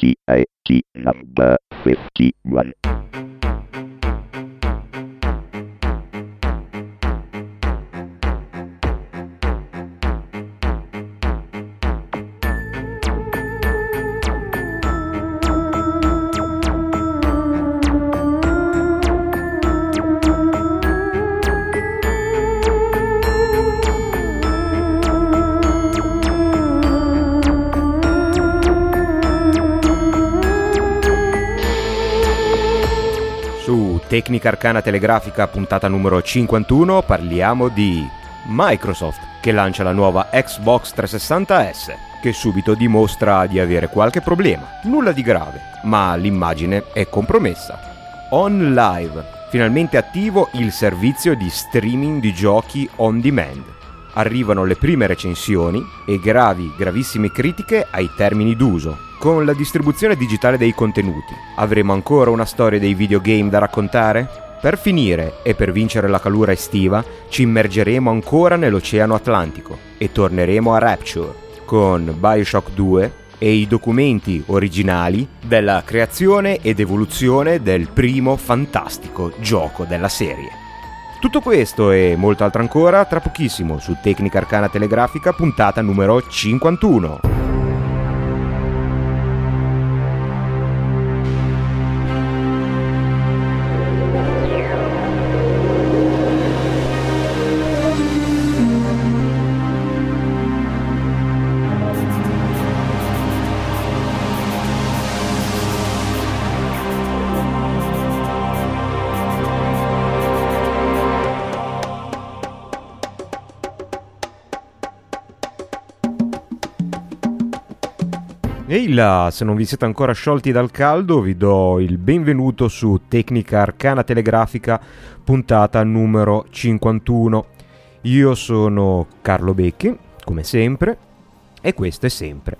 TIT number 51. Tecnica Arcana Telegrafica puntata numero 51 parliamo di Microsoft che lancia la nuova Xbox 360S che subito dimostra di avere qualche problema. Nulla di grave, ma l'immagine è compromessa. On Live, finalmente attivo il servizio di streaming di giochi on demand. Arrivano le prime recensioni e gravi, gravissime critiche ai termini d'uso. Con la distribuzione digitale dei contenuti, avremo ancora una storia dei videogame da raccontare? Per finire e per vincere la calura estiva, ci immergeremo ancora nell'Oceano Atlantico e torneremo a Rapture con Bioshock 2 e i documenti originali della creazione ed evoluzione del primo fantastico gioco della serie. Tutto questo e molto altro ancora tra pochissimo su Tecnica Arcana Telegrafica puntata numero 51. Ehi là, se non vi siete ancora sciolti dal caldo, vi do il benvenuto su Tecnica Arcana Telegrafica, puntata numero 51. Io sono Carlo Becchi, come sempre, e questo è sempre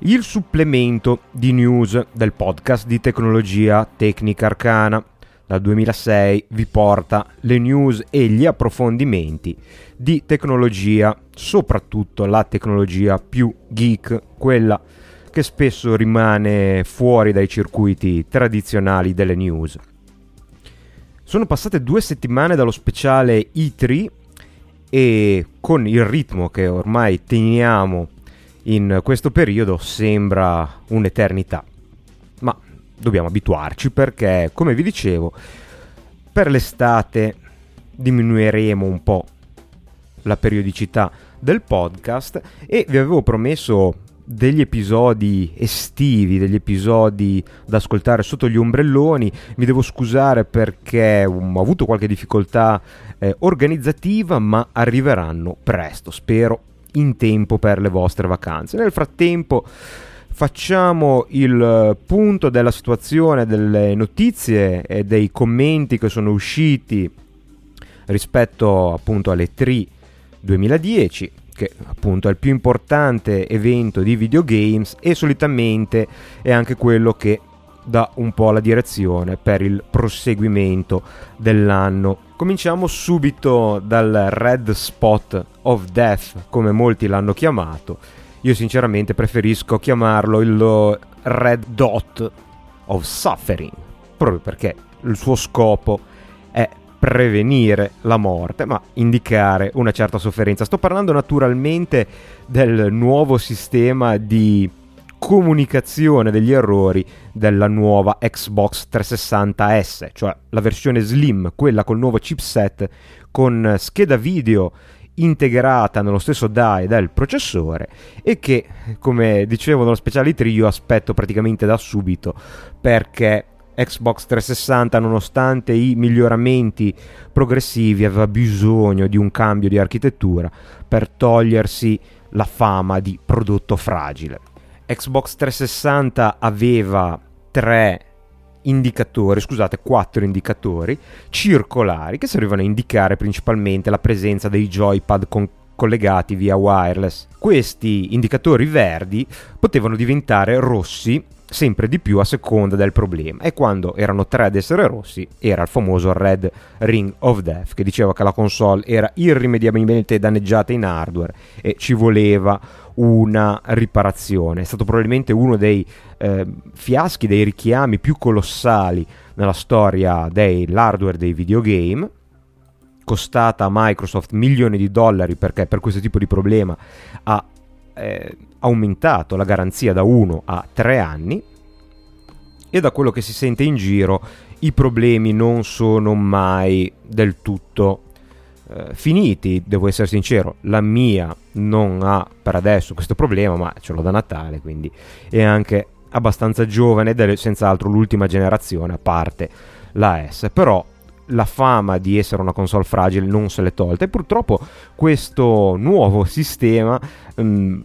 il supplemento di news del podcast di tecnologia Tecnica Arcana. Dal 2006 vi porta le news e gli approfondimenti di tecnologia, soprattutto la tecnologia più geek, quella che spesso rimane fuori dai circuiti tradizionali delle news. Sono passate due settimane dallo speciale E3 e con il ritmo che ormai teniamo in questo periodo sembra un'eternità. Ma dobbiamo abituarci perché, come vi dicevo, per l'estate diminuiremo un po' la periodicità del podcast e vi avevo promesso degli episodi estivi, degli episodi da ascoltare sotto gli ombrelloni. Mi devo scusare perché ho avuto qualche difficoltà eh, organizzativa, ma arriveranno presto, spero in tempo per le vostre vacanze. Nel frattempo facciamo il punto della situazione, delle notizie e dei commenti che sono usciti rispetto appunto alle 3 2010 che appunto è il più importante evento di videogames e solitamente è anche quello che dà un po' la direzione per il proseguimento dell'anno. Cominciamo subito dal Red Spot of Death, come molti l'hanno chiamato. Io sinceramente preferisco chiamarlo il Red Dot of Suffering, proprio perché il suo scopo è prevenire la morte, ma indicare una certa sofferenza. Sto parlando naturalmente del nuovo sistema di comunicazione degli errori della nuova Xbox 360S, cioè la versione slim, quella col nuovo chipset con scheda video integrata nello stesso die del processore e che, come dicevo nello speciale trio, aspetto praticamente da subito perché Xbox 360, nonostante i miglioramenti progressivi, aveva bisogno di un cambio di architettura per togliersi la fama di prodotto fragile. Xbox 360 aveva tre indicatori, scusate, quattro indicatori circolari che servivano a indicare principalmente la presenza dei joypad con collegati via wireless. Questi indicatori verdi potevano diventare rossi sempre di più a seconda del problema e quando erano tre ad essere rossi era il famoso Red Ring of Death che diceva che la console era irrimediabilmente danneggiata in hardware e ci voleva una riparazione. È stato probabilmente uno dei eh, fiaschi, dei richiami più colossali nella storia dell'hardware dei videogame costata a Microsoft milioni di dollari perché per questo tipo di problema ha eh, aumentato la garanzia da 1 a 3 anni e da quello che si sente in giro i problemi non sono mai del tutto eh, finiti, devo essere sincero, la mia non ha per adesso questo problema, ma ce l'ho da Natale, quindi è anche abbastanza giovane ed è senz'altro l'ultima generazione, a parte la S, però la fama di essere una console fragile non se l'è tolta e purtroppo questo nuovo sistema mh, mm,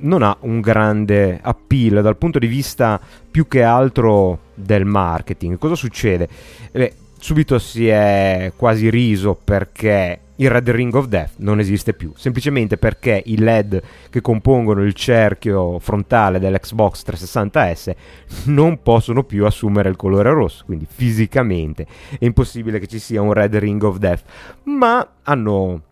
non ha un grande appeal dal punto di vista più che altro del marketing. Cosa succede? Eh, subito si è quasi riso perché il Red Ring of Death non esiste più, semplicemente perché i LED che compongono il cerchio frontale dell'Xbox 360S non possono più assumere il colore rosso, quindi fisicamente è impossibile che ci sia un Red Ring of Death, ma hanno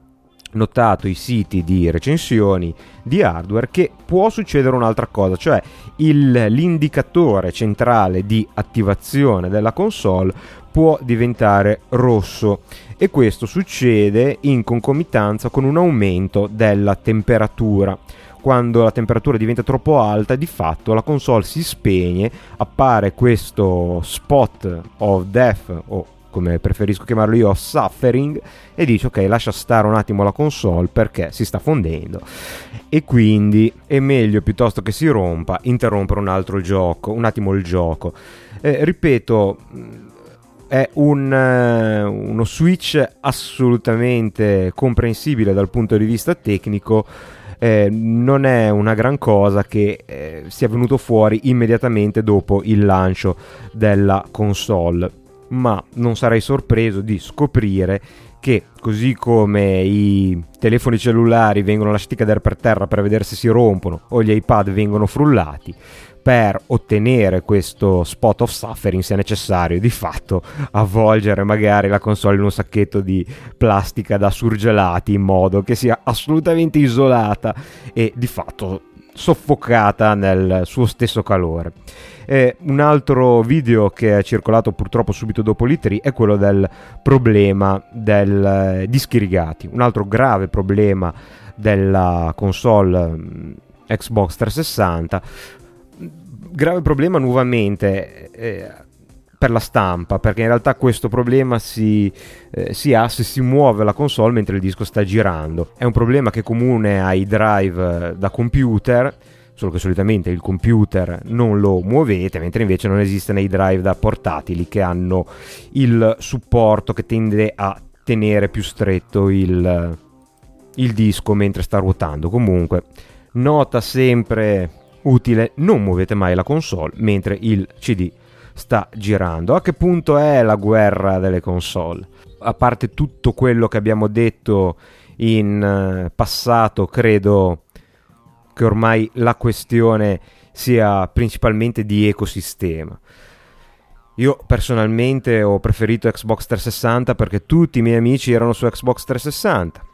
notato i siti di recensioni di hardware che può succedere un'altra cosa, cioè il, l'indicatore centrale di attivazione della console può diventare rosso e questo succede in concomitanza con un aumento della temperatura. Quando la temperatura diventa troppo alta, di fatto la console si spegne, appare questo spot of death o come preferisco chiamarlo io, suffering, e dice ok, lascia stare un attimo la console perché si sta fondendo. E quindi è meglio piuttosto che si rompa interrompere un altro gioco, un attimo il gioco. Eh, ripeto, è un, uh, uno switch assolutamente comprensibile dal punto di vista tecnico. Eh, non è una gran cosa che eh, sia venuto fuori immediatamente dopo il lancio della console ma non sarei sorpreso di scoprire che così come i telefoni cellulari vengono lasciati cadere per terra per vedere se si rompono o gli iPad vengono frullati, per ottenere questo spot of suffering sia necessario di fatto avvolgere magari la console in un sacchetto di plastica da surgelati in modo che sia assolutamente isolata e di fatto soffocata nel suo stesso calore. E un altro video che è circolato purtroppo subito dopo l'E3 è quello del problema del eh, dischi rigati, un altro grave problema della console mm, Xbox 360. Grave problema nuovamente eh, per la stampa, perché in realtà questo problema si, eh, si, ha se si muove la console mentre il disco sta girando. È un problema che è comune ai drive eh, da computer solo che solitamente il computer non lo muovete, mentre invece non esiste nei drive da portatili che hanno il supporto che tende a tenere più stretto il, il disco mentre sta ruotando. Comunque, nota sempre utile, non muovete mai la console mentre il CD sta girando. A che punto è la guerra delle console? A parte tutto quello che abbiamo detto in eh, passato, credo che ormai la questione sia principalmente di ecosistema. Io personalmente ho preferito Xbox 360 perché tutti i miei amici erano su Xbox 360.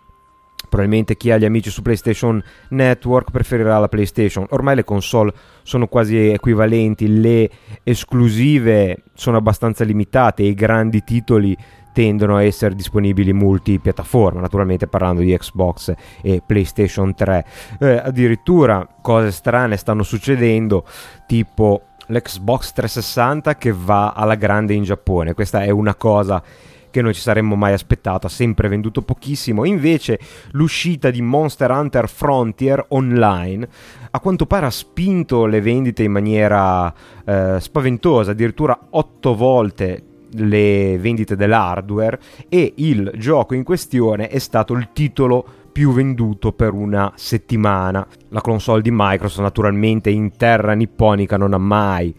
Probabilmente chi ha gli amici su PlayStation Network preferirà la PlayStation. Ormai le console sono quasi equivalenti, le esclusive sono abbastanza limitate i grandi titoli tendono a essere disponibili multipiattaforma, naturalmente parlando di Xbox e PlayStation 3. Eh, addirittura cose strane stanno succedendo, tipo l'Xbox 360 che va alla grande in Giappone. Questa è una cosa che non ci saremmo mai aspettato, ha sempre venduto pochissimo. Invece l'uscita di Monster Hunter Frontier online a quanto pare ha spinto le vendite in maniera eh, spaventosa, addirittura 8 volte le vendite dell'hardware e il gioco in questione è stato il titolo più venduto per una settimana. La console di Microsoft naturalmente in terra nipponica non ha mai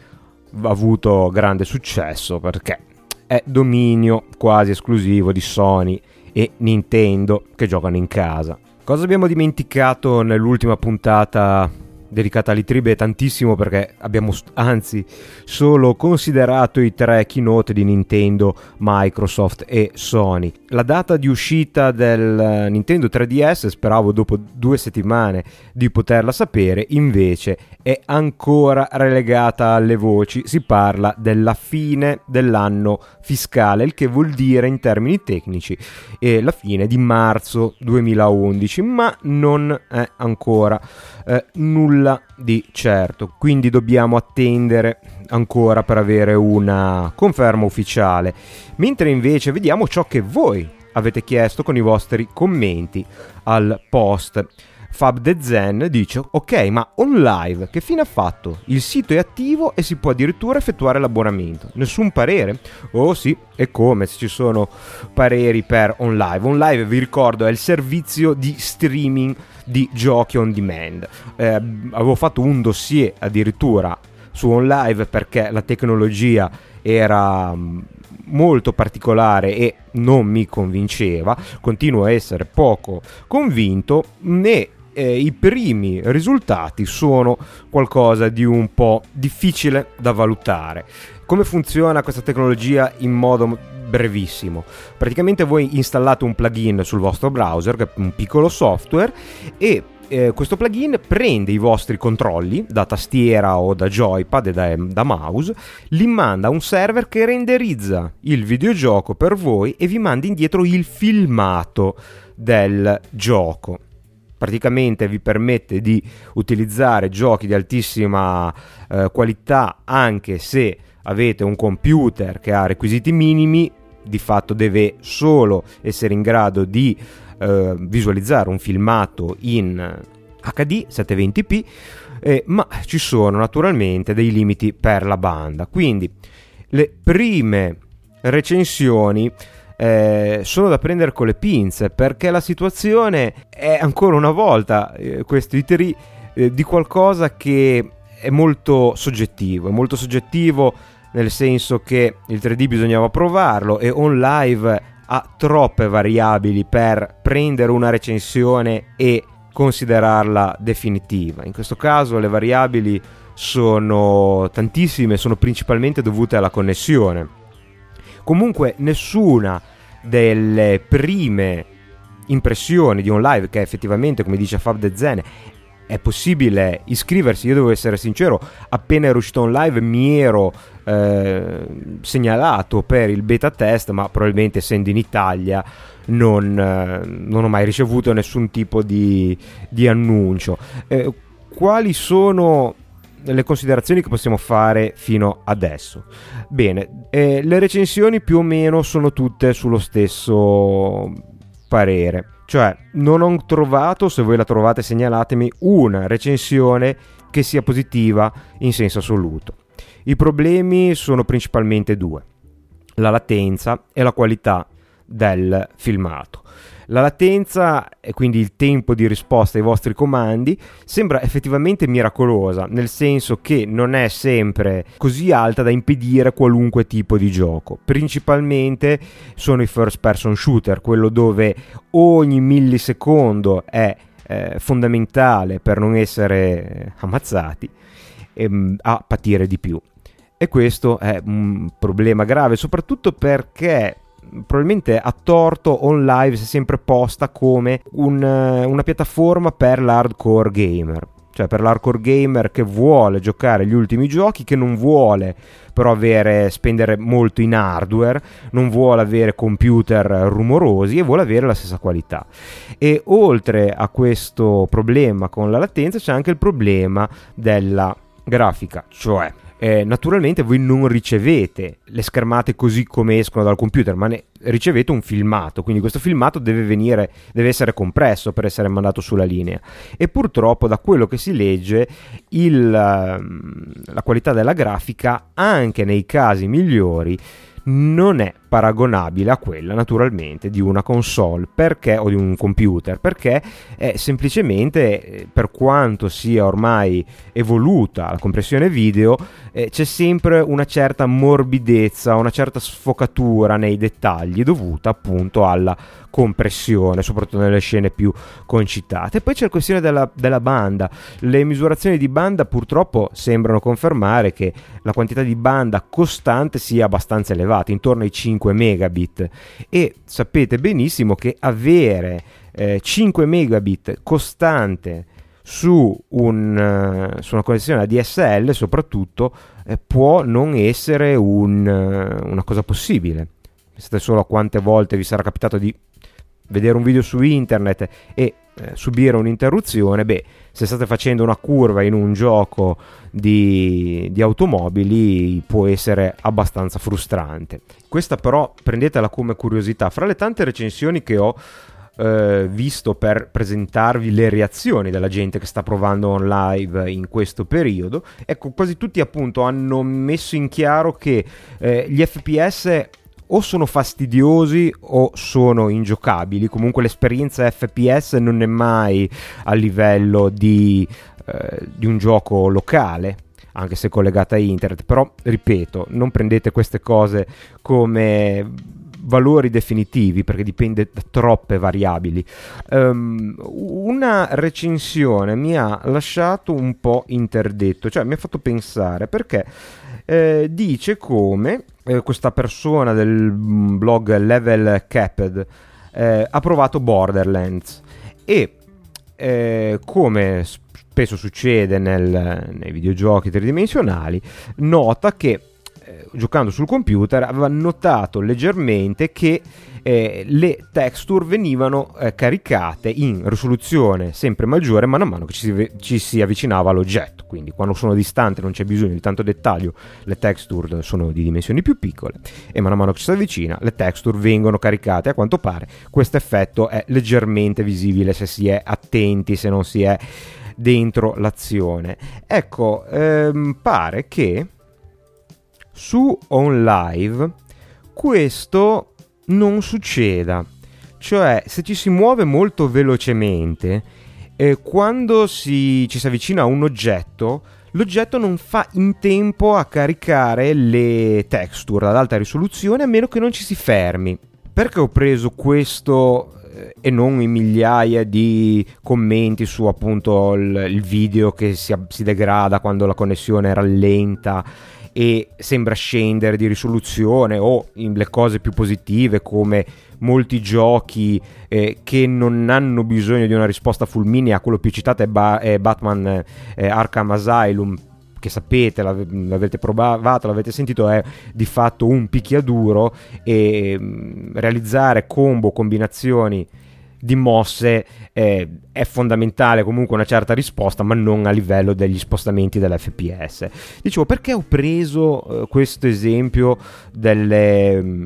avuto grande successo perché è dominio quasi esclusivo di Sony e Nintendo che giocano in casa. Cosa abbiamo dimenticato nell'ultima puntata dedicata all'Itribe tantissimo perché abbiamo anzi solo considerato i tre keynote di Nintendo, Microsoft e Sony. La data di uscita del Nintendo 3DS, speravo dopo due settimane di poterla sapere, invece è ancora relegata alle voci. Si parla della fine dell'anno fiscale, il che vuol dire in termini tecnici eh, la fine di marzo 2011, ma non è ancora eh, nulla di certo, quindi dobbiamo attendere ancora per avere una conferma ufficiale. Mentre invece vediamo ciò che voi avete chiesto con i vostri commenti al post. Fab The Zen dice ok ma on live che fine ha fatto? Il sito è attivo e si può addirittura effettuare l'abbonamento. Nessun parere? Oh sì, e come se ci sono pareri per on live. On live vi ricordo è il servizio di streaming di giochi on demand. Eh, avevo fatto un dossier addirittura su on live perché la tecnologia era mm, molto particolare e non mi convinceva, continuo a essere poco convinto, né eh, i primi risultati sono qualcosa di un po' difficile da valutare. Come funziona questa tecnologia in modo brevissimo? Praticamente voi installate un plugin sul vostro browser, che è un piccolo software, e eh, questo plugin prende i vostri controlli da tastiera o da joypad e da, da, mouse, li manda a un server che renderizza il videogioco per voi e vi manda indietro il filmato del gioco praticamente vi permette di utilizzare giochi di altissima eh, qualità anche se avete un computer che ha requisiti minimi di fatto deve solo essere in grado di eh, visualizzare un filmato in HD 720p eh, ma ci sono naturalmente dei limiti per la banda. Quindi le prime recensioni eh, sono da prendere con le pinze perché la situazione è ancora una volta, eh, questo iteri, eh, di qualcosa che è molto soggettivo, è molto soggettivo nel senso che il 3D bisognava provarlo e on live ha troppe variabili per prendere una recensione e considerarla definitiva. In questo caso le variabili sono tantissime, sono principalmente dovute alla connessione. Comunque nessuna delle prime impressioni di un live che effettivamente, come dice Fab De Zen, è possibile iscriversi. Io devo essere sincero, appena ero uscito on live mi ero eh, segnalato per il beta test, ma probabilmente essendo in Italia non, eh, non ho mai ricevuto nessun tipo di, di annuncio. Eh, quali sono le considerazioni che possiamo fare fino adesso. Bene, eh, le recensioni più o meno sono tutte sullo stesso parere. Cioè, non ho trovato, se voi la trovate segnalatemi, una recensione che sia positiva in senso assoluto. I problemi sono principalmente due, la latenza e la qualità del filmato. La latenza e quindi il tempo di risposta ai vostri comandi sembra effettivamente miracolosa, nel senso che non è sempre così alta da impedire qualunque tipo di gioco. Principalmente sono i first person shooter, quello dove ogni millisecondo è eh, fondamentale per non essere ammazzati ehm, a patire di più. E questo è un problema grave, soprattutto perché probabilmente a torto on live si è sempre posta come un, eh, una piattaforma per l'hardcore gamer cioè per l'hardcore gamer che vuole giocare gli ultimi giochi, che non vuole però avere, spendere molto in hardware, non vuole avere computer rumorosi e vuole avere la stessa qualità. E oltre a questo problema con la latenza c'è anche il problema della grafica, cioè eh, naturalmente voi non ricevete le schermate così come escono dal computer, ma ne ricevete un filmato, quindi questo filmato deve, venire, deve essere compresso per essere mandato sulla linea. E purtroppo da quello che si legge il, ehm, la qualità della grafica, anche nei casi migliori, non è paragonabile a quella naturalmente di una console. Perché, o di un computer. Perché è semplicemente eh, per quanto sia ormai evoluta la compressione video eh, c'è sempre una certa morbidezza una certa sfocatura nei dettagli dovuta appunto alla compressione soprattutto nelle scene più concitate. Poi c'è la questione della, della banda. Le misurazioni di banda purtroppo sembrano confermare che la quantità di banda costante sia abbastanza elevata intorno ai 5 5 megabit. E sapete benissimo che avere eh, 5 megabit costante su, un, uh, su, una connessione ADSL soprattutto eh, può non essere un, uh, una cosa possibile. Pensate solo a quante volte vi sarà capitato di vedere un video su internet e eh, subire un'interruzione, beh, se state facendo una curva in un gioco di, di, automobili può essere abbastanza frustrante. Questa però prendetela come curiosità. Fra le tante recensioni che ho eh, visto per presentarvi le reazioni della gente che sta provando on live in questo periodo, ecco, quasi tutti appunto hanno messo in chiaro che eh, gli FPS o sono fastidiosi o sono ingiocabili. Comunque l'esperienza FPS non è mai a livello di, eh, di un gioco locale anche se collegata a internet, però ripeto, non prendete queste cose come valori definitivi perché dipende da troppe variabili. Um, una recensione mi ha lasciato un po' interdetto, cioè mi ha fatto pensare perché eh, dice come eh, questa persona del mm, blog Level Capped eh, ha provato Borderlands e eh, come spesso succede nel, nei videogiochi tridimensionali nota che eh, giocando sul computer aveva notato leggermente che eh, le texture venivano eh, caricate in risoluzione sempre maggiore man mano che ci si, ci si, avvicinava all'oggetto. Quindi quando sono distante non c'è bisogno di tanto dettaglio, le texture sono di dimensioni più piccole e man mano che ci si avvicina le texture vengono caricate. A quanto pare questo effetto è leggermente visibile se si è attenti, se non si è dentro l'azione. Ecco, ehm, pare che su OnLive questo non succeda. Cioè, se ci si muove molto velocemente, eh, quando si, ci si avvicina a un oggetto, l'oggetto non fa in tempo a caricare le texture ad alta risoluzione a meno che non ci si fermi. Perché ho preso questo eh, e non in migliaia di commenti su appunto il, il video che si, si degrada quando la connessione rallenta e sembra scendere di risoluzione o le cose più positive come molti giochi eh, che non hanno bisogno di una risposta fulminea, quello più citato è, ba- è Batman eh, Arkham Asylum che sapete, l'avete provato, l'avete sentito, è di fatto un picchiaduro e mm, realizzare combo, combinazioni di mosse eh, è fondamentale comunque una certa risposta, ma non a livello degli spostamenti dell'FPS. Dicevo, perché ho preso eh, questo esempio delle mm,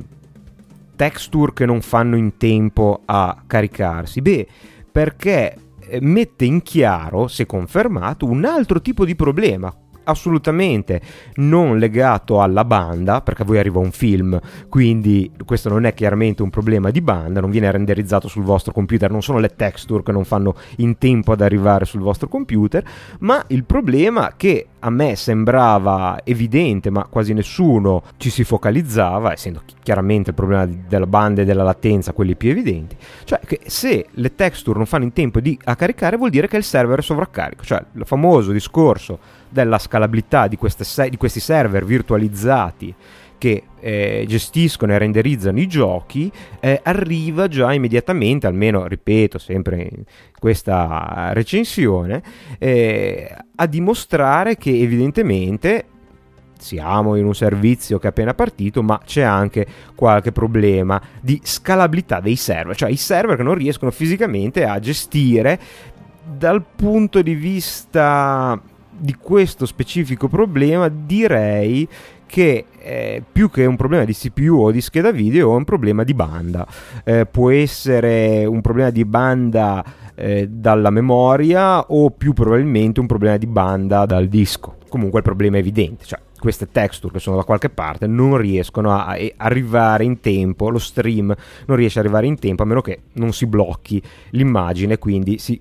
texture che non fanno in tempo a caricarsi? Beh, perché eh, mette in chiaro, se confermato, un altro tipo di problema, assolutamente non legato alla banda, perché a voi arriva un film, quindi questo non è chiaramente un problema di banda, non viene renderizzato sul vostro computer, non sono le texture che non fanno in tempo ad arrivare sul vostro computer, ma il problema che a me sembrava evidente, ma quasi nessuno ci si focalizzava, essendo chiaramente il problema della banda e della latenza quelli più evidenti, cioè che se le texture non fanno in tempo di a caricare vuol dire che il server è sovraccarico, cioè il famoso discorso della scalabilità di, se- di questi server virtualizzati che eh, gestiscono e renderizzano i giochi eh, arriva già immediatamente, almeno ripeto sempre in questa recensione, eh, a dimostrare che evidentemente siamo in un servizio che è appena partito, ma c'è anche qualche problema di scalabilità dei server, cioè i server che non riescono fisicamente a gestire dal punto di vista di questo specifico problema direi che eh, più che un problema di CPU o di scheda video è un problema di banda. Eh, può essere un problema di banda eh, dalla memoria o più probabilmente un problema di banda dal disco. Comunque il problema è evidente, cioè queste texture che sono da qualche parte non riescono a, a arrivare in tempo, lo stream non riesce ad arrivare in tempo a meno che non si blocchi l'immagine, quindi si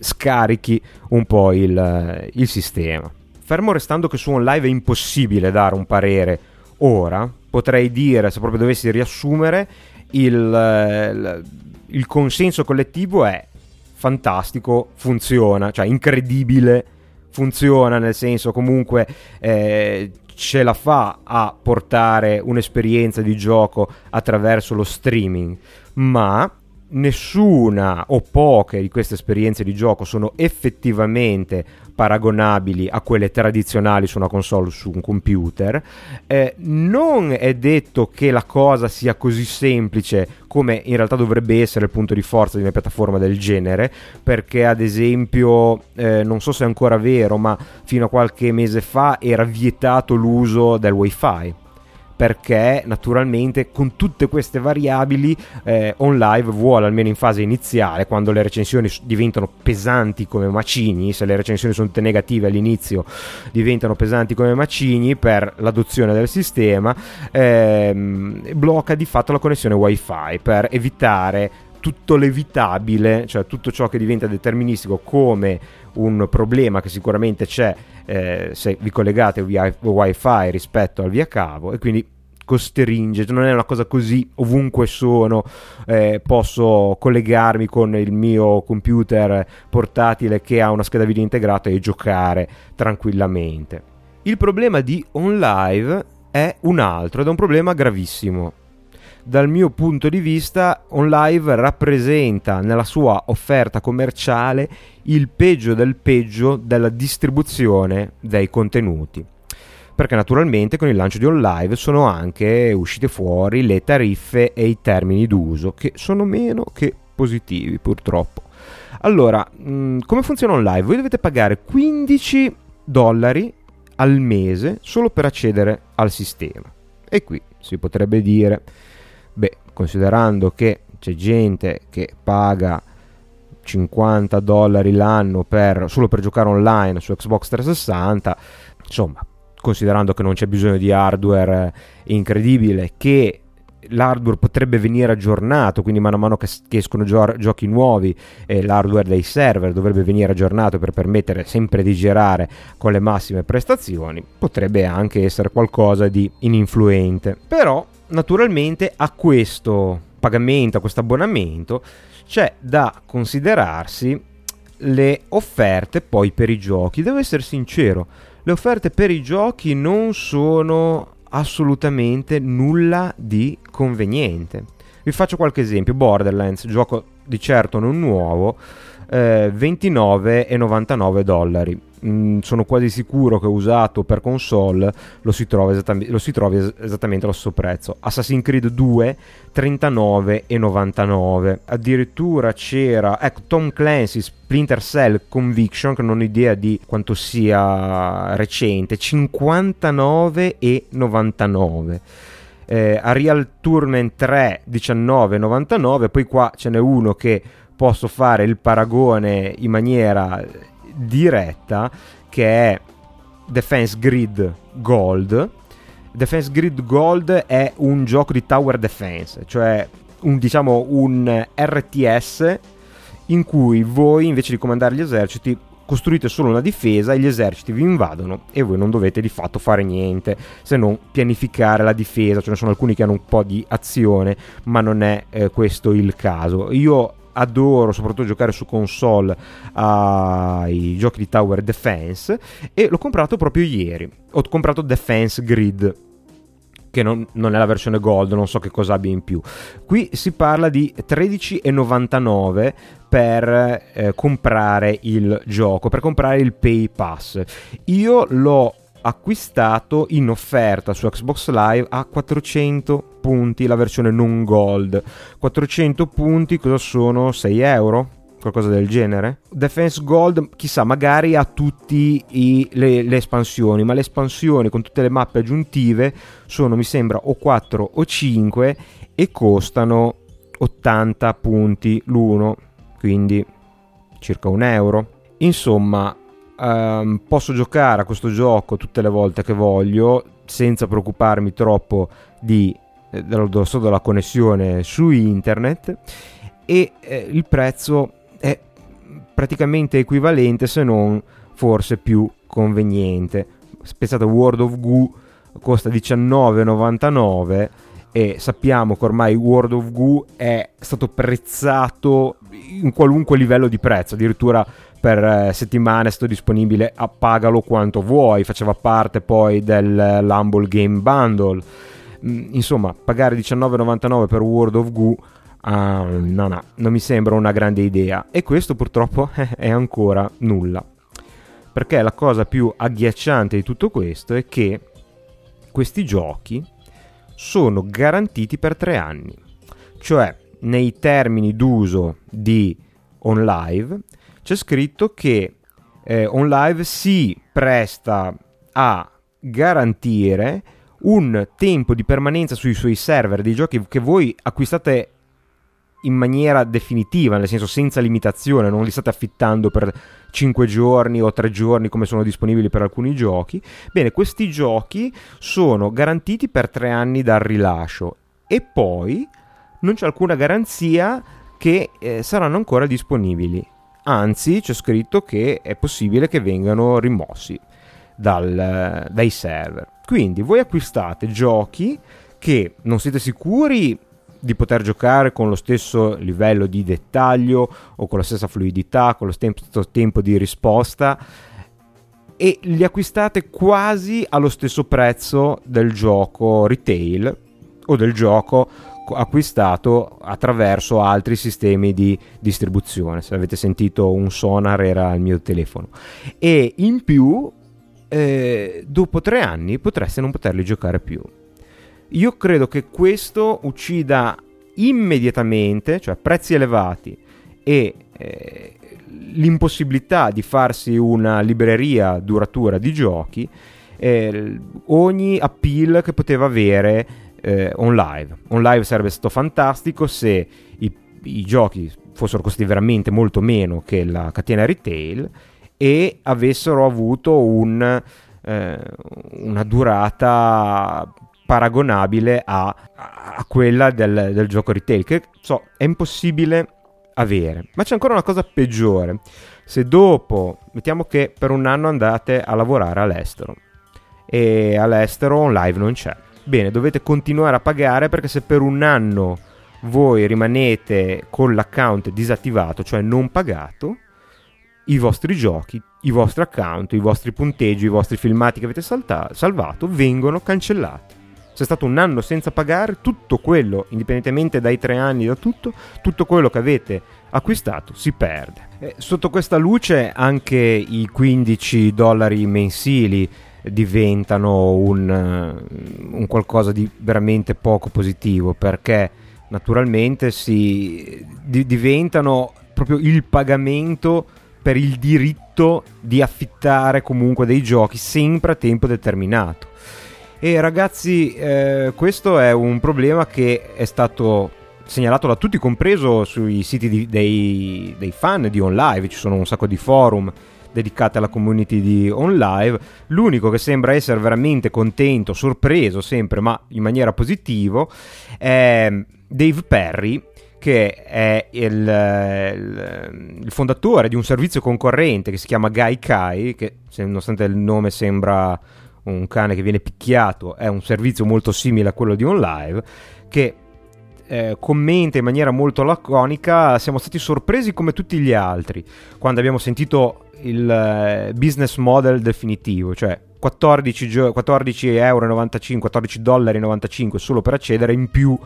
scarichi un po' il, il sistema. Fermo restando che su OnLive è impossibile dare un parere ora, potrei dire, se proprio dovessi riassumere, il, il, il consenso collettivo è fantastico, funziona, cioè incredibile, funziona nel senso comunque eh, ce la fa a portare un'esperienza di gioco attraverso lo streaming, ma nessuna o poche di queste esperienze di gioco sono effettivamente paragonabili a quelle tradizionali su una console su un computer. Eh, non è detto che la cosa sia così semplice come in realtà dovrebbe essere il punto di forza di una piattaforma del genere, perché ad esempio, eh, non so se è ancora vero, ma fino a qualche mese fa era vietato l'uso del wifi perché naturalmente con tutte queste variabili eh, OnLive vuole almeno in fase iniziale quando le recensioni diventano pesanti come macigni se le recensioni sono tutte negative all'inizio diventano pesanti come macigni per l'adozione del sistema ehm, blocca di fatto la connessione wifi per evitare tutto l'evitabile, cioè tutto ciò che diventa deterministico come un problema che sicuramente c'è eh, se vi collegate via wifi rispetto al via cavo e quindi costringe, non è una cosa così ovunque sono, eh, posso collegarmi con il mio computer portatile che ha una scheda video integrata e giocare tranquillamente. Il problema di OnLive è un altro ed è un problema gravissimo dal mio punto di vista OnLive rappresenta nella sua offerta commerciale il peggio del peggio della distribuzione dei contenuti. Perché naturalmente con il lancio di OnLive sono anche uscite fuori le tariffe e i termini d'uso che sono meno che positivi purtroppo. Allora, mh, come funziona OnLive? Voi dovete pagare 15 dollari al mese solo per accedere al sistema. E qui si potrebbe dire Beh, considerando che c'è gente che paga 50 dollari l'anno per, solo per giocare online su Xbox 360, insomma, considerando che non c'è bisogno di hardware incredibile, che l'hardware potrebbe venire aggiornato, quindi mano a mano che, escono gio- giochi nuovi eh, l'hardware dei server dovrebbe venire aggiornato per permettere sempre di girare con le massime prestazioni, potrebbe anche essere qualcosa di ininfluente. Però naturalmente a questo pagamento, a questo abbonamento, c'è da considerarsi le offerte poi per i giochi. Devo essere sincero, le offerte per i giochi non sono assolutamente nulla di conveniente. Vi faccio qualche esempio. Borderlands, gioco di certo non nuovo, eh, 29,99 dollari mh, sono quasi sicuro che usato per console lo si, trova esattamente, lo si trovi es- esattamente allo stesso prezzo. Assassin's Creed 2 39,99 addirittura c'era ecco Tom Clancy Splinter Cell Conviction che non ho idea di quanto sia recente 59,99 eh, Arial Tournament 3 19,99 poi qua ce n'è uno che posso fare il paragone in maniera diretta che è Defense Grid Gold. Defense Grid Gold è un gioco di tower defense, cioè un, diciamo un RTS in cui voi invece di comandare gli eserciti costruite solo una difesa e gli eserciti vi invadono e voi non dovete di fatto fare niente se non pianificare la difesa, ce ne sono alcuni che hanno un po' di azione, ma non è eh, questo il caso. Io adoro soprattutto giocare su console ai giochi di tower defense e l'ho comprato proprio ieri. Ho comprato Defense Grid che non, non, è la versione gold, non so che cosa abbia in più. Qui si parla di 13,99 per eh, comprare il gioco, per comprare il Pay Pass. Io l'ho acquistato in offerta su Xbox Live a 400 punti la versione non gold. 400 punti cosa sono? 6 euro? qualcosa del genere? Defense Gold chissà magari ha tutte le, le, espansioni ma le espansioni con tutte le mappe aggiuntive sono mi sembra o 4 o 5 e costano 80 punti l'uno quindi circa un euro. Insomma, ehm, posso giocare a questo gioco tutte le volte che voglio senza preoccuparmi troppo di, dello, solo della connessione su internet e eh, il prezzo è praticamente equivalente se non forse più conveniente. Pensate World of Goo costa 19,99 e sappiamo che ormai World of Goo è stato prezzato in qualunque livello di prezzo, addirittura per eh, settimane è stato disponibile a pagalo quanto vuoi, faceva parte poi dell'Humble Game Bundle. Mm, insomma, pagare 19,99 per World of Goo uh, no, no, non mi sembra una grande idea e questo purtroppo è ancora nulla. Perché la cosa più agghiacciante di tutto questo è che questi giochi sono garantiti per tre anni. Cioè, nei termini d'uso di OnLive c'è scritto che eh, OnLive si presta a garantire un tempo di permanenza sui suoi server dei giochi che voi acquistate in maniera definitiva, nel senso senza limitazione, non li state affittando per 5 giorni o 3 giorni come sono disponibili per alcuni giochi. Bene, questi giochi sono garantiti per 3 anni dal rilascio e poi non c'è alcuna garanzia che eh, saranno ancora disponibili. Anzi, c'è scritto che è possibile che vengano rimossi dal, dai server. Quindi voi acquistate giochi che non siete sicuri di poter giocare con lo stesso livello di dettaglio o con la stessa fluidità, con lo stesso tempo di risposta e li acquistate quasi allo stesso prezzo del gioco retail o del gioco acquistato attraverso altri sistemi di distribuzione. Se avete sentito un sonar era il mio telefono. E in più, eh, dopo tre anni potreste non poterli giocare più. Io credo che questo uccida immediatamente, cioè prezzi elevati e eh, l'impossibilità di farsi una libreria duratura di giochi, eh, ogni appeal che poteva avere eh, on live. On live sarebbe stato fantastico se i, i giochi fossero costati veramente molto meno che la catena retail e avessero avuto un, eh, una durata paragonabile a, a quella del, del, gioco retail, che so, è impossibile avere. Ma c'è ancora una cosa peggiore. Se dopo, mettiamo che per un anno andate a lavorare all'estero e all'estero on live non c'è. Bene, dovete continuare a pagare perché se per un anno voi rimanete con l'account disattivato, cioè non pagato, i vostri giochi, i vostri account, i vostri punteggi, i vostri filmati che avete salta- salvato vengono cancellati c'è stato un anno senza pagare, tutto quello, indipendentemente dai tre anni da tutto, tutto quello che avete acquistato si perde. E sotto questa luce anche i 15 dollari mensili diventano un, un qualcosa di veramente poco positivo perché naturalmente si di, diventano proprio il pagamento per il diritto di affittare comunque dei giochi sempre a tempo determinato e ragazzi, eh, questo è un problema che è stato segnalato da tutti, compreso sui siti di, dei, dei, fan di OnLive, ci sono un sacco di forum dedicati alla community di OnLive. L'unico che sembra essere veramente contento, sorpreso sempre, ma in maniera positiva, è Dave Perry, che è il, il, il, fondatore di un servizio concorrente che si chiama Gaikai, che nonostante il nome sembra un cane che viene picchiato, è un servizio molto simile a quello di OnLive, che eh, commenta in maniera molto laconica, siamo stati sorpresi come tutti gli altri quando abbiamo sentito il eh, business model definitivo, cioè 14, gio- 14 euro 95, 14 dollari 95 solo per accedere in più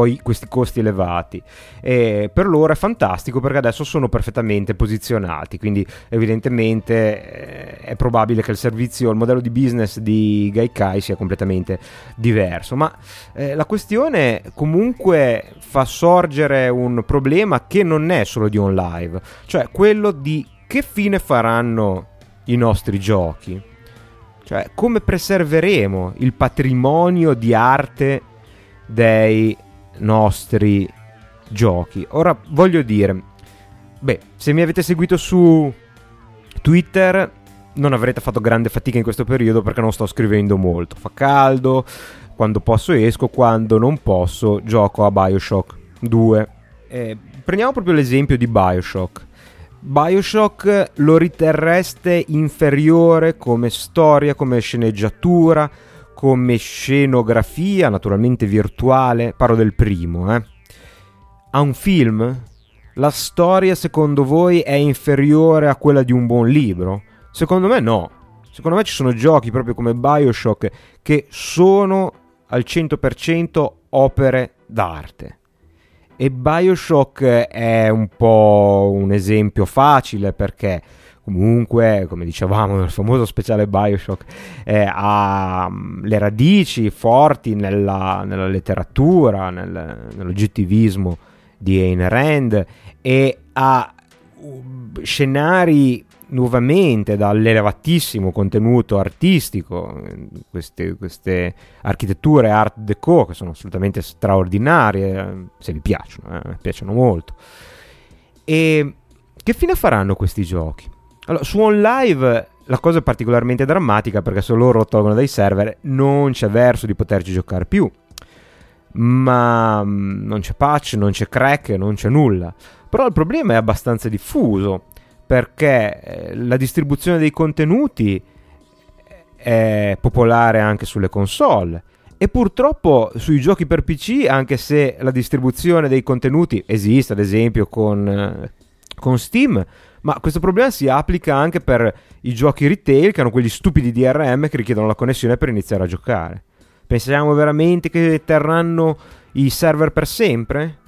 poi questi costi elevati. E per loro è fantastico perché adesso sono perfettamente posizionati, quindi evidentemente eh, è probabile che il servizio, il modello di business di Gaikai sia completamente diverso, ma eh, la questione comunque fa sorgere un problema che non è solo di on live, cioè quello di che fine faranno i nostri giochi. Cioè, come preserveremo il patrimonio di arte dei nostri giochi. Ora voglio dire, Beh, se mi avete seguito su Twitter non avrete fatto grande fatica in questo periodo perché non sto scrivendo molto. Fa caldo, quando posso esco, quando non posso gioco a Bioshock 2. Eh, prendiamo proprio l'esempio di Bioshock. Bioshock lo riterreste inferiore come storia, come sceneggiatura, come scenografia, naturalmente virtuale, parlo del primo, eh. A un film? La storia secondo voi è inferiore a quella di un buon libro? Secondo me no. Secondo me ci sono giochi proprio come Bioshock che sono al 100% opere d'arte. E Bioshock è un po' un esempio facile perché comunque, come dicevamo nel famoso speciale Bioshock, eh, ha mm, le radici forti nella, nella letteratura, nel, nell'oggettivismo di Ayn Rand e ha uh, scenari nuovamente dall'elevatissimo contenuto artistico, queste, queste, architetture art deco che sono assolutamente straordinarie, se vi piacciono, eh, piacciono molto. E che fine faranno questi giochi? Allora, su OnLive la cosa è particolarmente drammatica perché se loro lo tolgono dai server non c'è verso di poterci giocare più. Ma mm, non c'è patch, non c'è crack, non c'è nulla. Però il problema è abbastanza diffuso perché eh, la distribuzione dei contenuti è popolare anche sulle console e purtroppo sui giochi per PC, anche se la distribuzione dei contenuti esiste, ad esempio con, eh, con Steam, ma questo problema si applica anche per i giochi retail che hanno quegli stupidi DRM che richiedono la connessione per iniziare a giocare. Pensiamo veramente che terranno i server per sempre?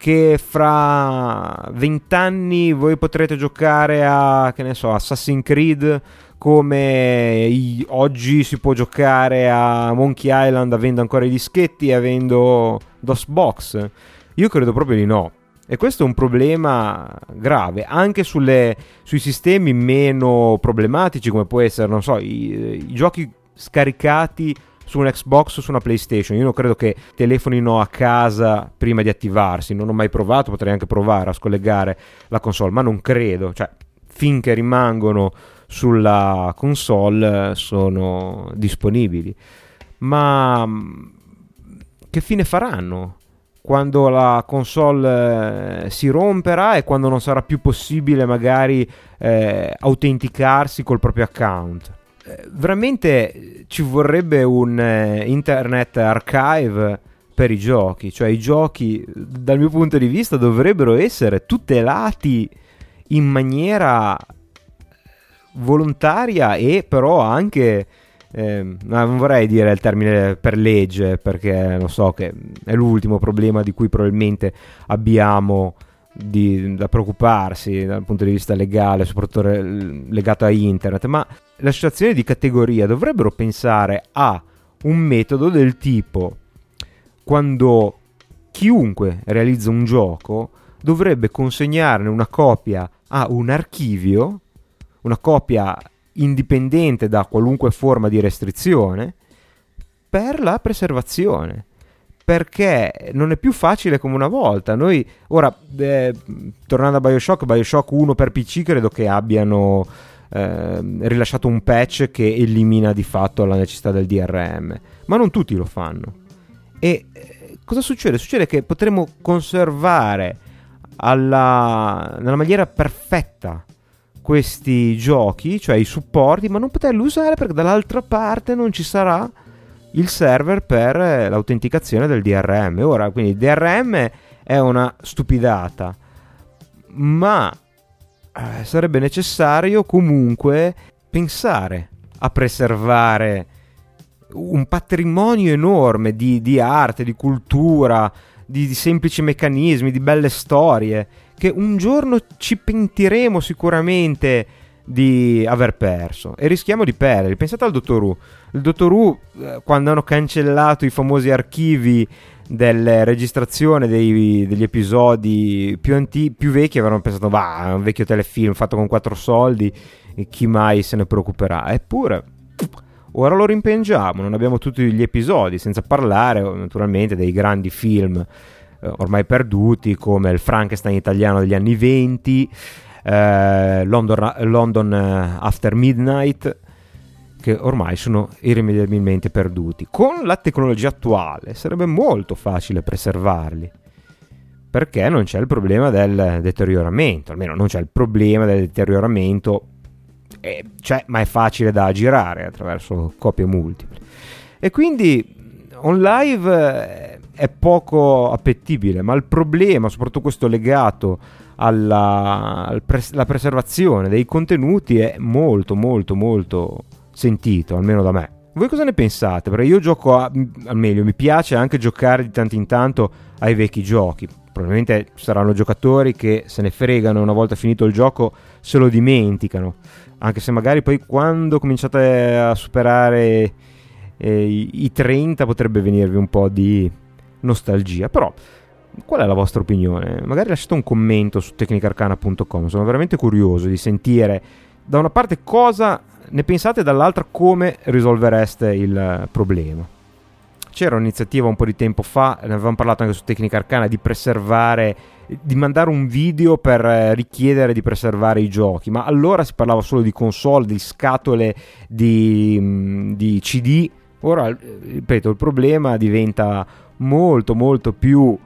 che fra vent'anni voi potrete giocare a, che ne so, Assassin's Creed come i, oggi si può giocare a Monkey Island avendo ancora i dischetti e avendo DOSBox? Io credo proprio di no. E questo è un problema grave, anche sulle, sui sistemi meno problematici come può essere, non so, i, i giochi scaricati su un Xbox o su una PlayStation. Io non credo che telefonino a casa prima di attivarsi. Non ho mai provato, potrei anche provare a scollegare la console, ma non credo. Cioè, finché rimangono sulla console sono disponibili. Ma mm, che fine faranno? Quando la console eh, si romperà e quando non sarà più possibile magari eh, autenticarsi col proprio account. Veramente ci vorrebbe un eh, internet archive per i giochi, cioè i giochi dal mio punto di vista dovrebbero essere tutelati in maniera volontaria e però anche eh, non vorrei dire il termine per legge perché lo so che è l'ultimo problema di cui probabilmente abbiamo di, da preoccuparsi dal punto di vista legale, soprattutto legato a internet, ma le associazioni di categoria dovrebbero pensare a un metodo del tipo quando chiunque realizza un gioco dovrebbe consegnarne una copia a un archivio, una copia indipendente da qualunque forma di restrizione, per la preservazione perché non è più facile come una volta. Noi, ora, eh, tornando a Bioshock, Bioshock 1 per PC credo che abbiano eh, rilasciato un patch che elimina di fatto la necessità del DRM, ma non tutti lo fanno. E eh, cosa succede? Succede che potremo conservare alla, nella maniera perfetta questi giochi, cioè i supporti, ma non poterli usare perché dall'altra parte non ci sarà il server per eh, l'autenticazione del DRM. Ora, quindi il DRM è una stupidata, ma eh, sarebbe necessario comunque pensare a preservare un patrimonio enorme di, di arte, di cultura, di, di, semplici meccanismi, di belle storie, che un giorno ci pentiremo sicuramente di aver perso e rischiamo di perdere. Pensate al Dottor Who. Il Dottor Who, eh, quando hanno cancellato i famosi archivi delle registrazioni dei, degli episodi più, anti- più vecchi, avevano pensato, va, un vecchio telefilm fatto con quattro soldi, e chi mai se ne preoccuperà? Eppure, ora lo rimpiangiamo, non abbiamo tutti gli episodi, senza parlare naturalmente dei grandi film eh, ormai perduti come il Frankenstein italiano degli anni 20, eh, London, London eh, After Midnight, che ormai sono irrimediabilmente perduti. Con la tecnologia attuale sarebbe molto facile preservarli perché non c'è il problema del deterioramento, almeno non c'è il problema del deterioramento, eh, c'è, ma è facile da girare attraverso copie multiple. E quindi on live eh, è poco appetibile, ma il problema, soprattutto questo legato alla, alla pres- preservazione dei contenuti, è molto, molto, molto sentito, almeno da me. Voi cosa ne pensate? Perché io gioco al meglio, mi piace anche giocare di tanto in tanto ai vecchi giochi probabilmente saranno giocatori che se ne fregano una volta finito il gioco se lo dimenticano anche se magari poi quando cominciate a superare eh, i, i 30 potrebbe venirvi un po' di nostalgia però qual è la vostra opinione? magari lasciate un commento su tecnicarcana.com sono veramente curioso di sentire da una parte cosa ne pensate dall'altra come risolvereste il problema c'era un'iniziativa un po' di tempo fa, ne avevamo parlato anche su Tecnica Arcana, di preservare, di mandare un video per eh, richiedere di preservare i giochi, ma allora si parlava solo di console, di scatole, di, mm, di CD. Ora, eh, ripeto, il problema diventa molto molto più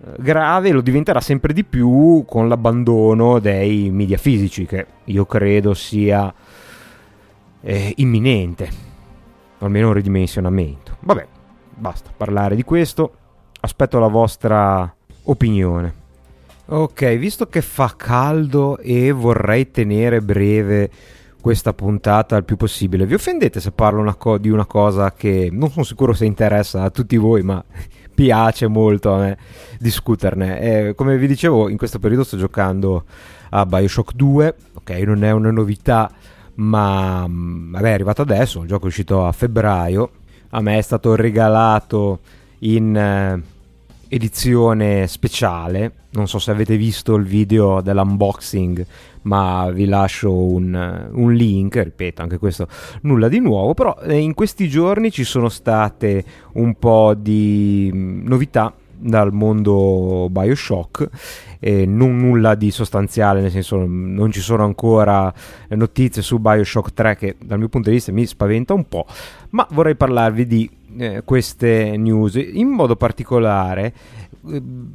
eh, grave lo diventerà sempre di più con l'abbandono dei media fisici, che io credo sia eh, imminente, almeno un ridimensionamento. Vabbè, basta parlare di questo. Aspetto la vostra opinione. Ok, visto che fa caldo e vorrei tenere breve questa puntata il più possibile, vi offendete se parlo una co- di una cosa che non sono sicuro se interessa a tutti voi, ma piace molto a me discuterne. Eh, come vi dicevo, in questo periodo sto giocando a Bioshock 2, ok, non è una novità, ma mm, vabbè, è arrivato adesso, il gioco è uscito a febbraio a me è stato regalato in eh, edizione speciale. Non so se avete visto il video dell'unboxing, ma vi lascio un, un link. Ripeto, anche questo nulla di nuovo. Però eh, in questi giorni ci sono state un po' di mm, novità dal mondo Bioshock eh, non nulla di sostanziale nel senso non ci sono ancora notizie su Bioshock 3 che dal mio punto di vista mi spaventa un po' ma vorrei parlarvi di eh, queste news in modo particolare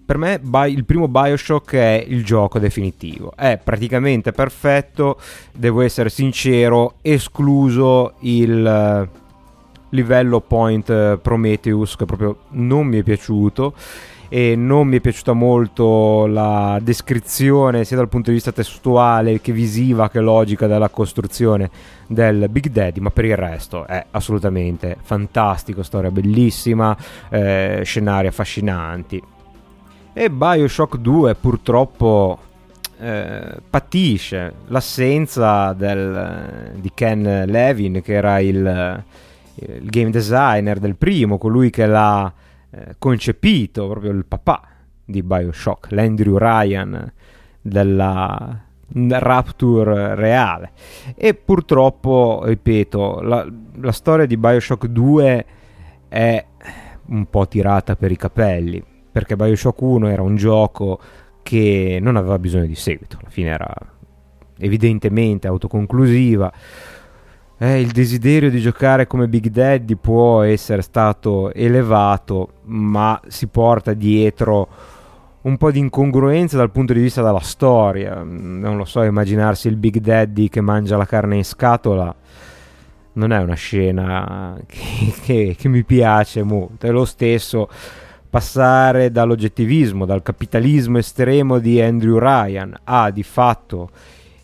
per me il primo Bioshock è il gioco definitivo. È praticamente perfetto devo essere sincero escluso il eh, livello Point eh, Prometheus che proprio non mi è piaciuto e non mi è piaciuta molto la descrizione sia dal punto di vista testuale che visiva che logica della costruzione del Big Daddy ma per il resto è assolutamente fantastico storia bellissima eh, scenari affascinanti e Bioshock 2 purtroppo eh, patisce l'assenza del, di Ken Levin che era il il game designer del primo, colui che l'ha eh, concepito, proprio il papà di Bioshock, l'Andrew Ryan della Rapture reale. E purtroppo, ripeto, la, la storia di Bioshock 2 è un po' tirata per i capelli, perché Bioshock 1 era un gioco che non aveva bisogno di seguito, alla fine era evidentemente autoconclusiva eh, il desiderio di giocare come Big Daddy può essere stato elevato, ma si porta dietro un po' di incongruenza dal punto di vista della storia. Non lo so, immaginarsi il Big Daddy che mangia la carne in scatola non è una scena che, che, che mi piace molto. È lo stesso passare dall'oggettivismo, dal capitalismo estremo di Andrew Ryan a di fatto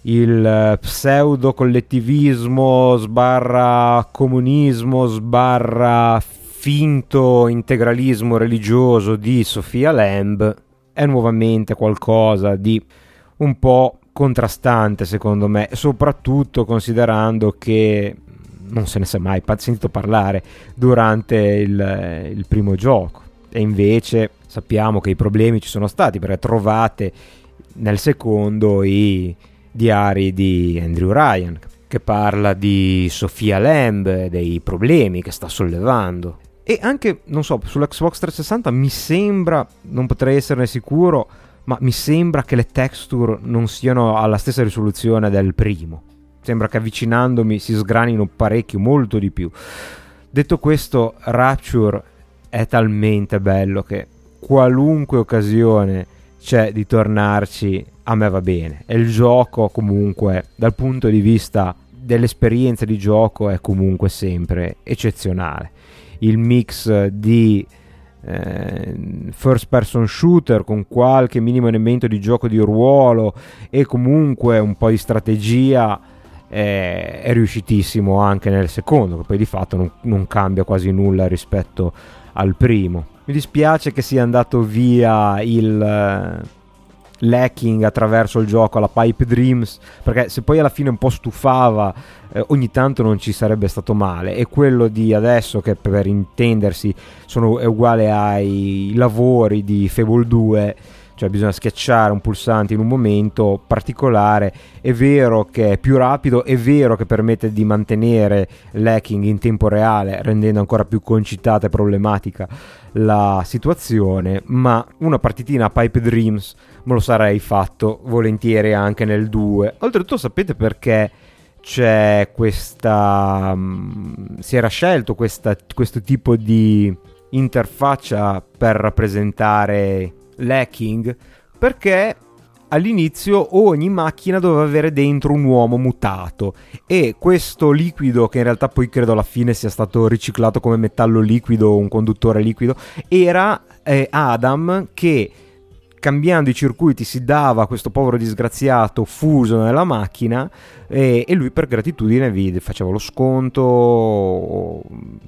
il eh, pseudo collettivismo sbarra comunismo sbarra finto integralismo religioso di Sofia Lamb è nuovamente qualcosa di un po' contrastante secondo me, soprattutto considerando che non se ne è mai sentito parlare durante il, il primo gioco e invece sappiamo che i problemi ci sono stati perché trovate nel secondo i diari di Andrew Ryan, che parla di Sofia Lamb, dei problemi che sta sollevando. E anche, non so, sull'Xbox 360 mi sembra, non potrei esserne sicuro, ma mi sembra che le texture non siano alla stessa risoluzione del primo. Sembra che avvicinandomi si sgranino parecchio, molto di più. Detto questo, Rapture è talmente bello che qualunque occasione c'è di tornarci, a me va bene. E il gioco comunque, dal punto di vista dell'esperienza di gioco, è comunque sempre eccezionale il mix di eh, first person shooter con qualche minimo elemento di gioco di ruolo e comunque un po' di strategia eh, è riuscitissimo anche nel secondo che poi di fatto non, non cambia quasi nulla rispetto al primo mi dispiace che sia andato via il lacking attraverso il gioco alla Pipe Dreams, perché se poi alla fine un po' stufava, eh, ogni tanto non ci sarebbe stato male. E quello di adesso, che per intendersi sono, è uguale ai lavori di Fable 2 cioè bisogna schiacciare un pulsante in un momento particolare, è vero che è più rapido, è vero che permette di mantenere l'hacking in tempo reale, rendendo ancora più concitata e problematica la situazione, ma una partitina a Pipe Dreams me lo sarei fatto volentieri anche nel 2. Oltretutto sapete perché c'è questa... Um, si era scelto questa, questo tipo di interfaccia per rappresentare l'hacking perché all'inizio ogni macchina doveva avere dentro un uomo mutato e questo liquido che in realtà poi credo alla fine sia stato riciclato come metallo liquido un conduttore liquido era eh, Adam che cambiando i circuiti si dava a questo povero disgraziato fuso nella macchina e, e, lui per gratitudine vi faceva lo sconto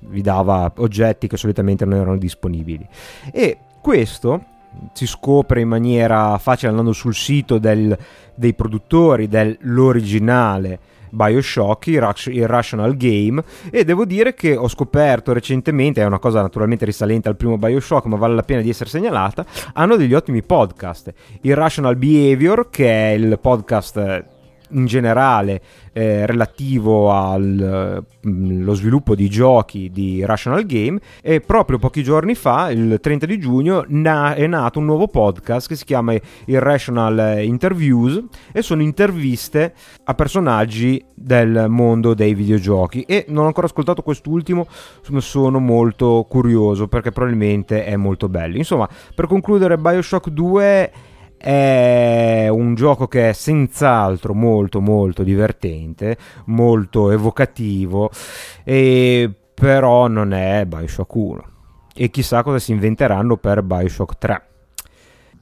vi dava oggetti che solitamente non erano disponibili. E questo si scopre in maniera facile andando sul sito del, dei produttori dell'originale Bioshock, Irrational Game e devo dire che ho scoperto recentemente, è una cosa naturalmente risalente al primo Bioshock ma vale la pena di essere segnalata, hanno degli ottimi podcast. Irrational Behavior che è il podcast in generale eh, relativo allo mm, sviluppo di giochi di Rational Game e proprio pochi giorni fa, il 30 di giugno, na- è nato un nuovo podcast che si chiama Irrational Interviews e sono interviste a personaggi del mondo dei videogiochi e non ho ancora ascoltato quest'ultimo, sono molto curioso perché probabilmente è molto bello. Insomma, per concludere Bioshock 2 è un gioco che è senz'altro molto molto divertente, molto evocativo, e però non è Bioshock 1. E chissà cosa si inventeranno per Bioshock 3.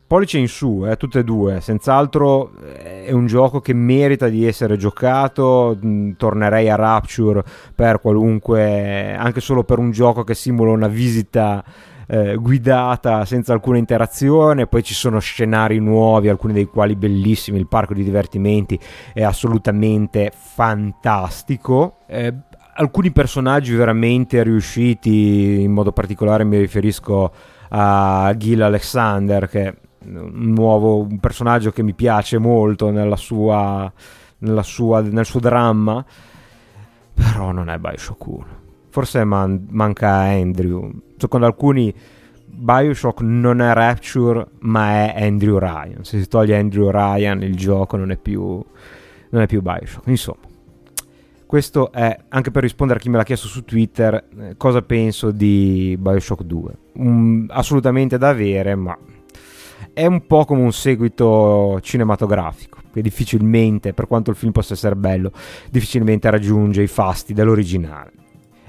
Pollice in su, eh, tutte e due, senz'altro eh, è un gioco che merita di essere giocato, mm, tornerei a Rapture per qualunque, anche solo per un gioco che simula una visita eh, guidata senza alcuna interazione, poi ci sono scenari nuovi, alcuni dei quali bellissimi, il parco di divertimenti è assolutamente fantastico. Eh, alcuni personaggi veramente riusciti, in modo particolare mi riferisco a Gil Alexander, che è un nuovo un personaggio che mi piace molto nella sua, nella sua, nel suo dramma, però non è Bioshock 1. Forse man- manca Andrew, secondo alcuni Bioshock non è Rapture ma è Andrew Ryan. Se si toglie Andrew Ryan il gioco non è più, non è più Bioshock. Insomma questo è anche per rispondere a chi me l'ha chiesto su Twitter eh, cosa penso di Bioshock 2 um, assolutamente da avere ma è un po' come un seguito cinematografico che difficilmente per quanto il film possa essere bello difficilmente raggiunge i fasti dell'originale.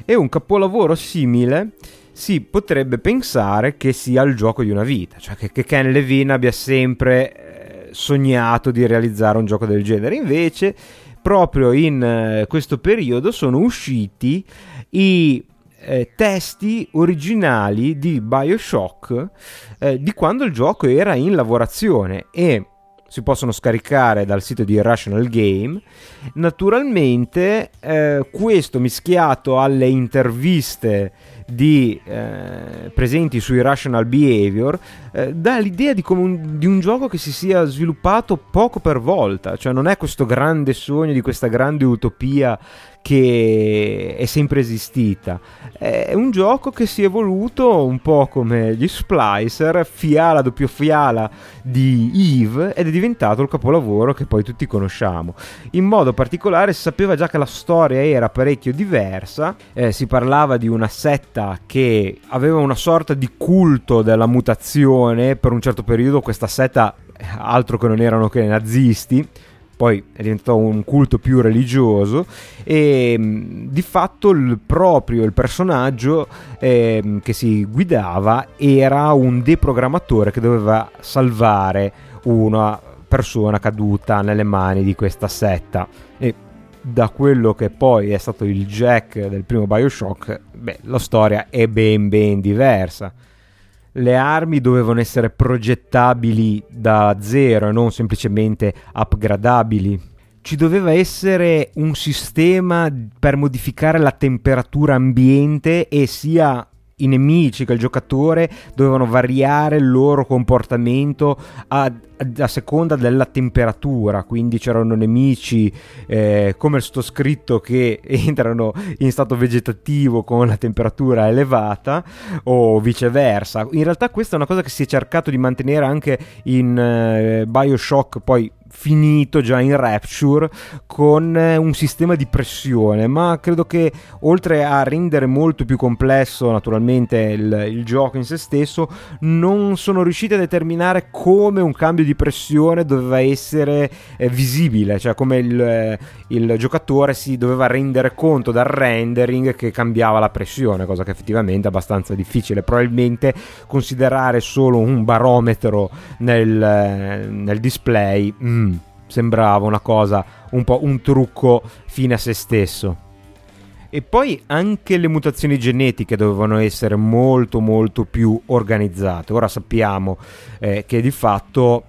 E un capolavoro simile si potrebbe pensare che sia il gioco di una vita, cioè che, che Ken Levine abbia sempre eh, sognato di realizzare un gioco del genere. Invece, proprio in eh, questo periodo sono usciti i eh, testi originali di Bioshock eh, di quando il gioco era in lavorazione e si possono scaricare dal sito di Irrational Game. Naturalmente, eh, questo mischiato alle interviste di, eh, presenti su Irrational Behavior eh, dà l'idea di, un, di, un, gioco che si sia sviluppato poco per volta, cioè non è questo grande sogno di questa grande utopia che è sempre esistita. È un gioco che si è evoluto un po' come gli Splicer, fiala doppio fiala di Eve ed è diventato il capolavoro che poi tutti conosciamo. In modo particolare si sapeva già che la storia era parecchio diversa, eh, si parlava di una setta che aveva una sorta di culto della mutazione, per un certo periodo questa setta altro che non erano che nazisti, poi è diventato un culto più religioso e di fatto il proprio il personaggio eh, che si guidava era un deprogrammatore che doveva salvare una persona caduta nelle mani di questa setta. E da quello che poi è stato il Jack del primo Bioshock, beh, la storia è ben ben diversa le armi dovevano essere progettabili da zero e non semplicemente upgradabili. Ci doveva essere un sistema per modificare la temperatura ambiente e sia i nemici che il giocatore dovevano variare il loro comportamento a, a seconda della temperatura, quindi c'erano nemici eh, come sto scritto che entrano in stato vegetativo con la temperatura elevata o viceversa. In realtà questa è una cosa che si è cercato di mantenere anche in eh, BioShock poi finito già in Rapture con eh, un sistema di pressione ma credo che oltre a rendere molto più complesso naturalmente il, il gioco in se stesso non sono riusciti a determinare come un cambio di pressione doveva essere eh, visibile cioè come il, eh, il giocatore si doveva rendere conto dal rendering che cambiava la pressione cosa che effettivamente è abbastanza difficile. Probabilmente considerare solo un barometro nel, eh, nel display mm, sembrava una cosa un po' un trucco fine a se stesso. E poi anche le mutazioni genetiche dovevano essere molto molto più organizzate. Ora sappiamo eh, che di fatto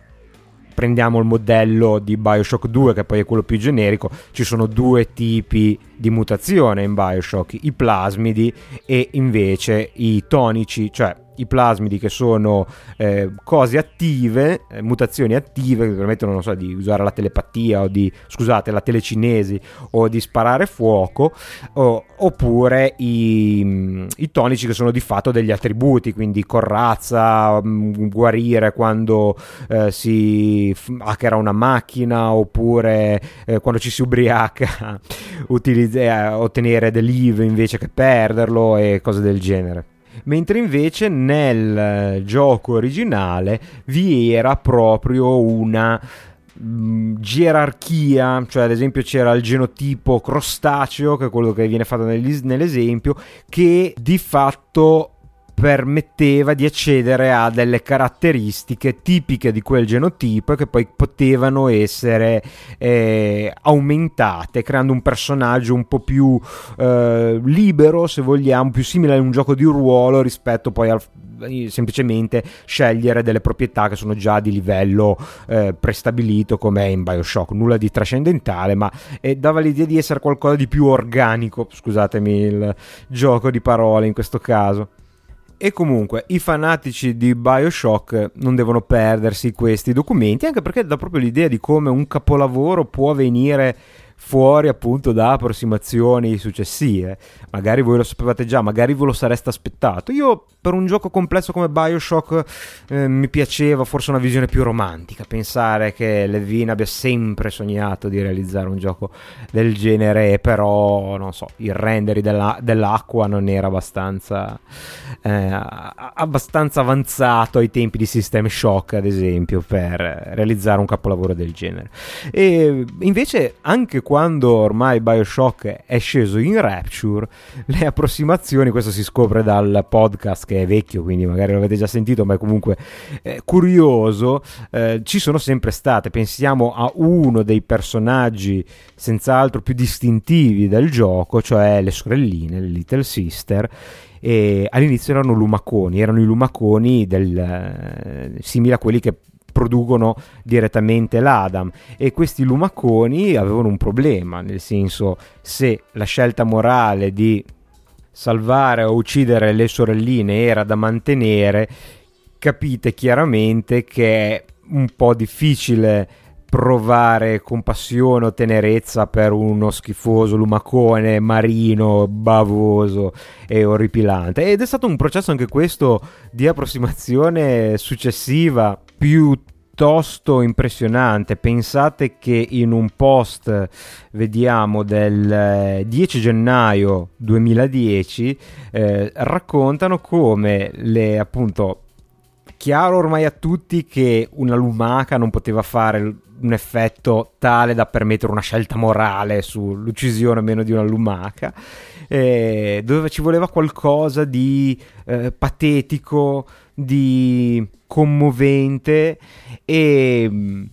prendiamo il modello di Bioshock 2 che poi è quello più generico, ci sono due tipi di mutazione in Bioshock, i plasmidi e invece i tonici, cioè i plasmidi che sono eh, cose attive, eh, mutazioni attive che permettono so, di usare la telepatia o di, scusate, la telecinesi o di sparare fuoco, o, oppure i, i, tonici che sono di fatto degli attributi, quindi corazza, mm, guarire quando eh, si hackera una macchina, oppure eh, quando ci si ubriaca, utilizz- eh, ottenere dell'IV invece che perderlo e cose del genere mentre invece nel eh, gioco originale vi era proprio una mm, gerarchia, cioè ad esempio c'era il genotipo crostaceo, che è quello che viene fatto nell'esempio, che di fatto permetteva di accedere a delle caratteristiche tipiche di quel genotipo che poi potevano essere eh, aumentate creando un personaggio un po' più eh, libero se vogliamo più simile a un gioco di ruolo rispetto poi al semplicemente scegliere delle proprietà che sono già di livello eh, prestabilito come in Bioshock. Nulla di trascendentale ma eh, dava l'idea di essere qualcosa di più organico scusatemi il gioco di parole in questo caso e comunque i fanatici di Bioshock non devono perdersi questi documenti, anche perché dà proprio l'idea di come un capolavoro può venire fuori appunto da approssimazioni successive. Magari voi lo sapevate già, magari ve lo sareste aspettato. Io per un gioco complesso come Bioshock eh, mi piaceva forse una visione più romantica, pensare che Levine abbia sempre sognato di realizzare un gioco del genere, però non so, il rendering della, dell'acqua non era abbastanza, eh, abbastanza avanzato ai tempi di System Shock, ad esempio, per realizzare un capolavoro del genere. E invece anche quando ormai Bioshock è sceso in Rapture, le approssimazioni, questo si scopre dal podcast che è vecchio, quindi magari l'avete già sentito, ma è comunque eh, curioso, eh, ci sono sempre state. Pensiamo a uno dei personaggi senz'altro più distintivi del gioco, cioè le sorelline, le Little Sister e all'inizio erano lumaconi, erano i lumaconi del, eh, simili a quelli che producono direttamente l'Adam e questi lumaconi avevano un problema, nel senso se la scelta morale di salvare o uccidere le sorelline era da mantenere, capite chiaramente che è un po' difficile provare compassione o tenerezza per uno schifoso lumacone marino, bavoso e orripilante. Ed è stato un processo anche questo di approssimazione successiva piuttosto impressionante. Pensate che in un post, vediamo, del 10 eh, gennaio 2010, eh, raccontano come le appunto chiaro ormai a tutti che una lumaca non poteva fare un effetto tale da permettere una scelta morale sull'uccisione o meno di una lumaca, eh, dove ci voleva qualcosa di eh, patetico, di commovente e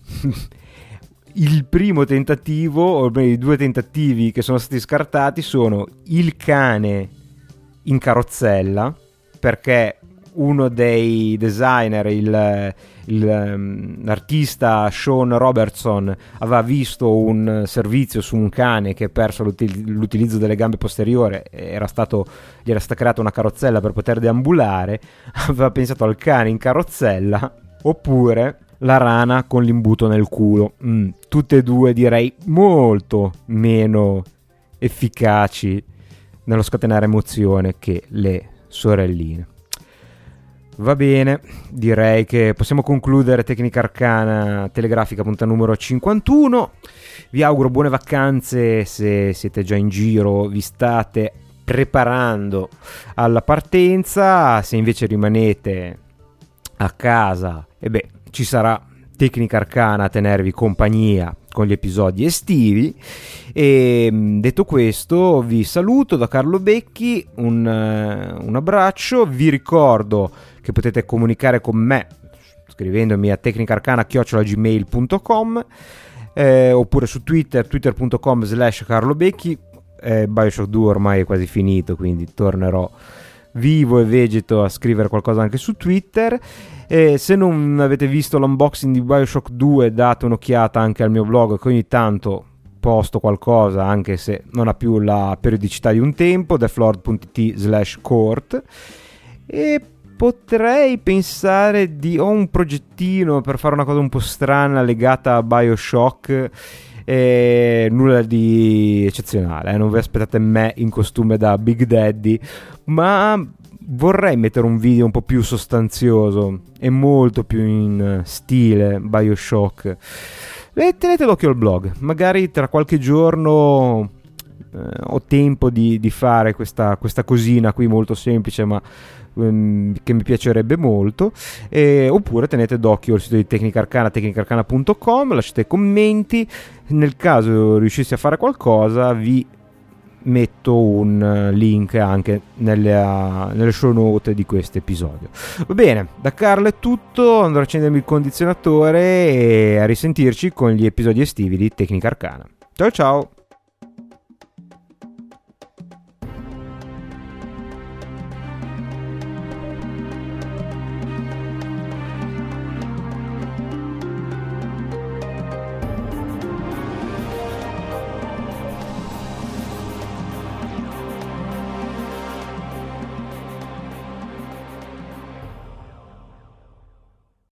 il primo tentativo, o meglio i due tentativi che sono stati scartati sono il cane in carrozzella, perché uno dei designer, il, il, um, l'artista Sean Robertson, aveva visto un servizio su un cane che ha perso l'util- l'utilizzo delle gambe posteriori, era stato, gli era stata creata una carrozzella per poter deambulare, aveva pensato al cane in carrozzella oppure la rana con l'imbuto nel culo. Mm, tutte e due direi molto meno efficaci nello scatenare emozione che le sorelline. Va bene, direi che possiamo concludere Tecnica Arcana Telegrafica punta numero 51. Vi auguro buone vacanze se siete già in giro, vi state preparando alla partenza, se invece rimanete a casa, e beh, ci sarà Tecnica Arcana a tenervi compagnia con gli episodi estivi. E detto questo, vi saluto da Carlo Becchi, un, un abbraccio, vi ricordo che potete comunicare con me scrivendomi a tecnicarcana.gmail.com eh, oppure su Twitter, twitter.com slash carlobecchi. Eh, Bioshock 2 ormai è quasi finito quindi tornerò vivo e vegeto a scrivere qualcosa anche su Twitter. E se non avete visto l'unboxing di Bioshock 2 date un'occhiata anche al mio blog che ogni tanto posto qualcosa anche se non ha più la periodicità di un tempo deflord.it slash court. E potrei pensare di... ho un progettino per fare una cosa un po' strana legata a Bioshock e nulla di eccezionale, eh? non vi aspettate me in costume da Big Daddy, ma vorrei mettere un video un po' più sostanzioso e molto più in stile Bioshock. E tenete d'occhio al blog, magari tra qualche giorno eh, ho tempo di, di fare questa, questa, cosina qui molto semplice ma ehm, che mi piacerebbe molto eh, oppure tenete d'occhio il sito di Tecnica Arcana tecnicarcana.com lasciate commenti nel caso riuscissi a fare qualcosa vi metto un link anche nelle, nelle show note di questo episodio. Va bene da Carlo è tutto andrò a accendermi il condizionatore e a risentirci con gli episodi estivi di Tecnica Arcana ciao ciao